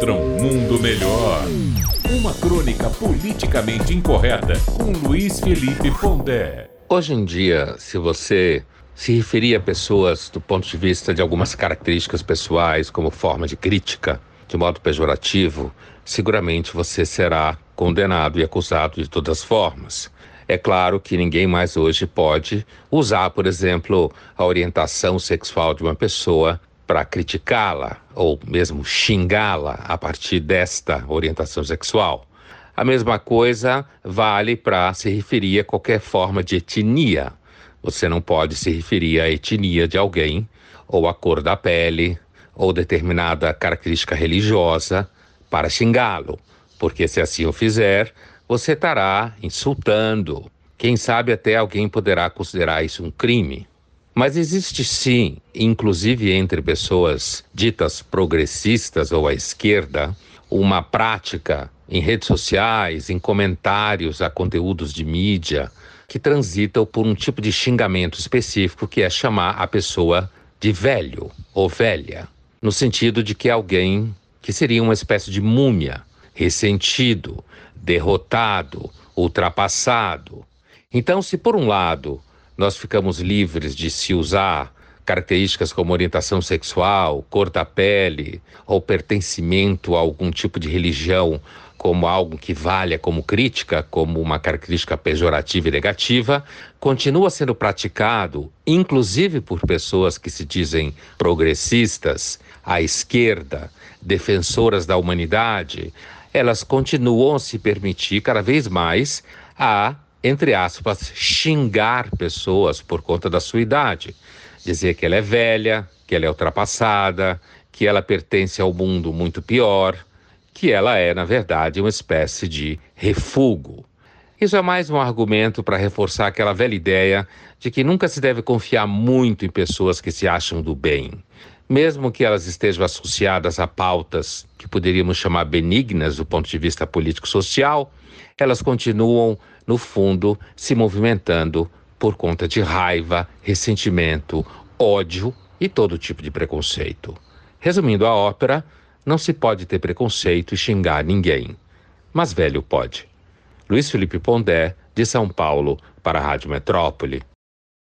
contra um mundo melhor. Uma crônica politicamente incorreta com Luiz Felipe Pondé. Hoje em dia, se você se referir a pessoas do ponto de vista de algumas características pessoais, como forma de crítica, de modo pejorativo, seguramente você será condenado e acusado de todas as formas. É claro que ninguém mais hoje pode usar, por exemplo, a orientação sexual de uma pessoa para criticá-la ou mesmo xingá-la a partir desta orientação sexual. A mesma coisa vale para se referir a qualquer forma de etnia. Você não pode se referir à etnia de alguém, ou à cor da pele, ou determinada característica religiosa para xingá-lo, porque se assim o fizer, você estará insultando. Quem sabe até alguém poderá considerar isso um crime. Mas existe sim, inclusive entre pessoas ditas progressistas ou à esquerda, uma prática em redes sociais, em comentários a conteúdos de mídia, que transitam por um tipo de xingamento específico que é chamar a pessoa de velho ou velha, no sentido de que alguém que seria uma espécie de múmia, ressentido, derrotado, ultrapassado. Então, se por um lado nós ficamos livres de se usar características como orientação sexual, cor da pele ou pertencimento a algum tipo de religião como algo que valha como crítica, como uma característica pejorativa e negativa, continua sendo praticado, inclusive por pessoas que se dizem progressistas, à esquerda, defensoras da humanidade, elas continuam a se permitir cada vez mais a, entre aspas, xingar pessoas por conta da sua idade. Dizer que ela é velha, que ela é ultrapassada, que ela pertence ao mundo muito pior, que ela é, na verdade, uma espécie de refúgio. Isso é mais um argumento para reforçar aquela velha ideia de que nunca se deve confiar muito em pessoas que se acham do bem mesmo que elas estejam associadas a pautas que poderíamos chamar benignas do ponto de vista político-social, elas continuam, no fundo, se movimentando por conta de raiva, ressentimento, ódio e todo tipo de preconceito. Resumindo a ópera, não se pode ter preconceito e xingar ninguém. Mas velho pode. Luiz Felipe Pondé, de São Paulo, para a Rádio Metrópole.